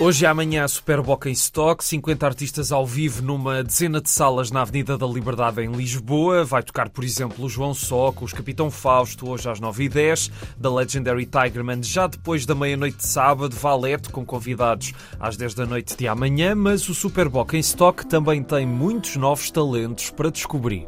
Hoje e amanhã, Super Boca em Stock, 50 artistas ao vivo numa dezena de salas na Avenida da Liberdade em Lisboa. Vai tocar, por exemplo, o João Soco, os Capitão Fausto, hoje às 9h10, da Legendary Tigerman, já depois da meia-noite de sábado, Valete, com convidados às 10 da noite de amanhã. Mas o Super Boca em Stock também tem muitos novos talentos para descobrir.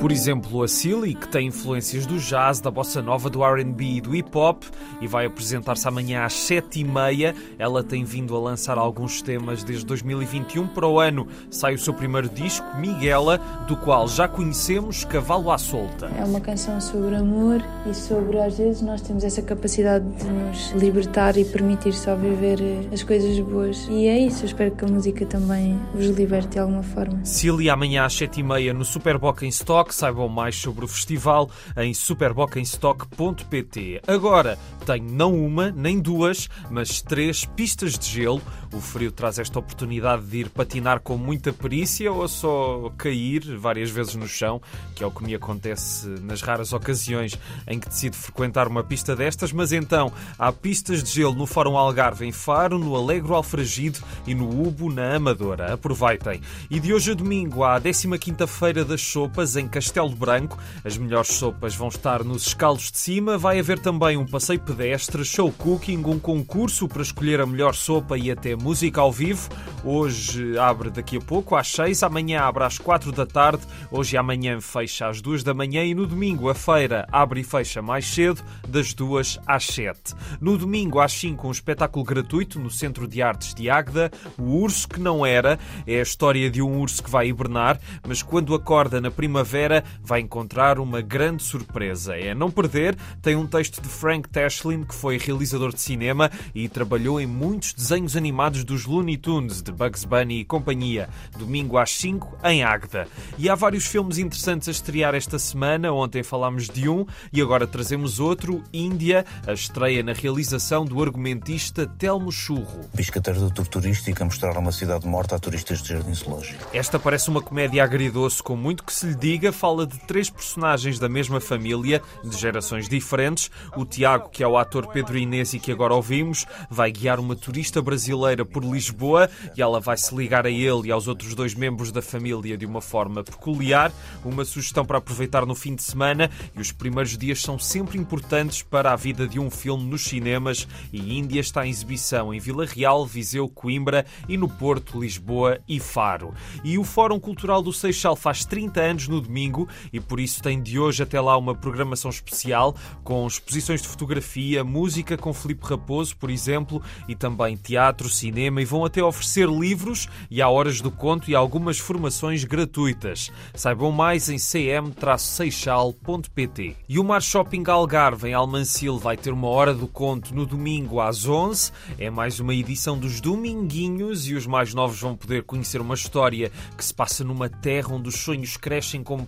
Por exemplo, a Silly, que tem influências do jazz, da bossa nova, do R&B e do hip-hop e vai apresentar-se amanhã às sete e meia. Ela tem vindo a lançar alguns temas desde 2021 para o ano. Sai o seu primeiro disco, Miguela, do qual já conhecemos Cavalo à Solta. É uma canção sobre amor e sobre, às vezes, nós temos essa capacidade de nos libertar e permitir só viver eh, as coisas boas. E é isso, eu espero que a música também vos liberte de alguma forma. Silly, amanhã às sete e meia no Superboc em Stock Stock. Saibam mais sobre o festival em superbocainstock.pt. Agora, tenho não uma, nem duas, mas três pistas de gelo. O frio traz esta oportunidade de ir patinar com muita perícia ou só cair várias vezes no chão, que é o que me acontece nas raras ocasiões em que decido frequentar uma pista destas. Mas então, há pistas de gelo no Fórum Algarve em Faro, no Alegro Alfragido e no Ubo na Amadora. Aproveitem. E de hoje a domingo, há a 15ª-feira das Sopas em Castelo Branco. As melhores sopas vão estar nos escalos de cima. Vai haver também um passeio pedestre, show cooking, um concurso para escolher a melhor sopa e até música ao vivo. Hoje abre daqui a pouco às 6, amanhã abre às 4 da tarde, hoje e amanhã fecha às 2 da manhã e no domingo a feira abre e fecha mais cedo, das 2 às 7. No domingo às 5 um espetáculo gratuito no Centro de Artes de Águeda, O Urso que não era, é a história de um urso que vai hibernar, mas quando acorda na primavera vai encontrar uma grande surpresa. É não perder, tem um texto de Frank Tashlin, que foi realizador de cinema e trabalhou em muitos desenhos animados dos Looney Tunes, de Bugs Bunny e companhia, domingo às 5 em Águeda. E há vários filmes interessantes a estrear esta semana. Ontem falámos de um e agora trazemos outro, Índia, a estreia na realização do argumentista Telmo Churro. Turístico a mostrar uma cidade morta a turistas de jardim zoológico. Esta parece uma comédia agridoce com muito que se lhe diga. Fala de três personagens da mesma família, de gerações diferentes. O Tiago, que é o ator Pedro Inês e que agora ouvimos, vai guiar uma turista brasileira por Lisboa e ela vai se ligar a ele e aos outros dois membros da família de uma forma peculiar. Uma sugestão para aproveitar no fim de semana e os primeiros dias são sempre importantes para a vida de um filme nos cinemas e Índia está em exibição em Vila Real, Viseu, Coimbra e no Porto, Lisboa e Faro. E o Fórum Cultural do Seixal faz 30 anos no domingo e por isso tem de hoje até lá uma programação especial com exposições de fotografia, música com Filipe Raposo, por exemplo, e também teatro, cinema e vão até oferecer livros e há horas do conto e algumas formações gratuitas. Saibam mais em cm-seixal.pt. E o Mar Shopping Algarve em Almancil vai ter uma hora do conto no domingo às 11. É mais uma edição dos Dominguinhos e os mais novos vão poder conhecer uma história que se passa numa terra onde os sonhos crescem como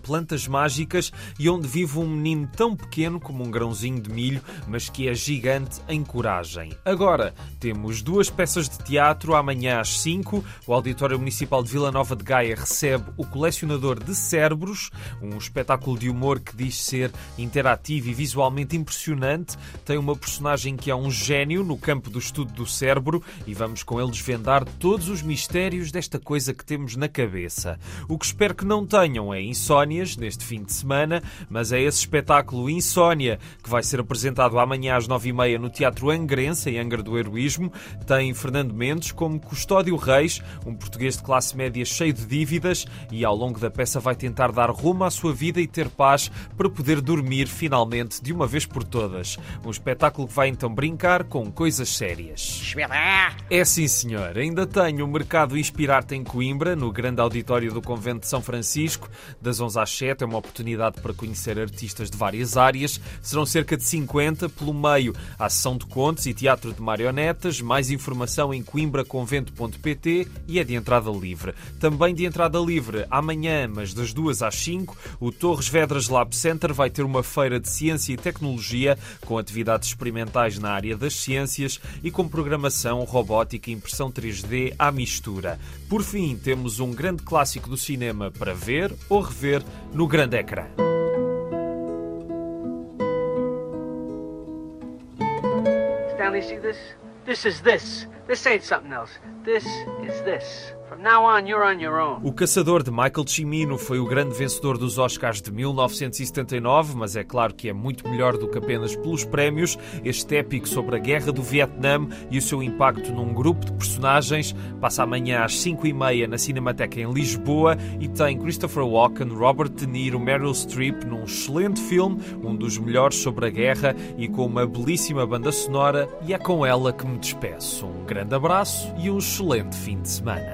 mágicas e onde vive um menino tão pequeno como um grãozinho de milho, mas que é gigante em coragem. Agora, temos duas peças de teatro amanhã às 5. O Auditório Municipal de Vila Nova de Gaia recebe O Colecionador de Cérebros, um espetáculo de humor que diz ser interativo e visualmente impressionante. Tem uma personagem que é um gênio no campo do estudo do cérebro e vamos com ele desvendar todos os mistérios desta coisa que temos na cabeça. O que espero que não tenham é neste fim de semana, mas é esse espetáculo Insónia que vai ser apresentado amanhã às 9h30 no Teatro Angrense, em Angra do Heroísmo. Tem Fernando Mendes como Custódio Reis, um português de classe média cheio de dívidas, e ao longo da peça vai tentar dar rumo à sua vida e ter paz para poder dormir finalmente de uma vez por todas. Um espetáculo que vai então brincar com coisas sérias. É sim, senhor. Ainda tenho o Mercado Inspirar-te em Coimbra, no grande auditório do Convento de São Francisco, das 11 às 7. É uma oportunidade para conhecer artistas de várias áreas. Serão cerca de 50. Pelo meio, a sessão de contos e teatro de marionetas. Mais informação em coimbraconvento.pt e é de entrada livre. Também de entrada livre, amanhã, mas das 2 às 5, o Torres Vedras Lab Center vai ter uma feira de ciência e tecnologia com atividades experimentais na área das ciências e com programação, robótica e impressão 3D à mistura. Por fim, temos um grande clássico do cinema para ver ou rever no grande ecrã. Stanley, see this? This is this. This ain't something else. This is this. O Caçador de Michael Cimino foi o grande vencedor dos Oscars de 1979, mas é claro que é muito melhor do que apenas pelos prémios. Este épico sobre a guerra do Vietnã e o seu impacto num grupo de personagens passa amanhã às 5 e meia na Cinemateca em Lisboa e tem Christopher Walken, Robert De Niro, Meryl Streep num excelente filme, um dos melhores sobre a guerra e com uma belíssima banda sonora. E é com ela que me despeço. Um grande abraço e um excelente fim de semana.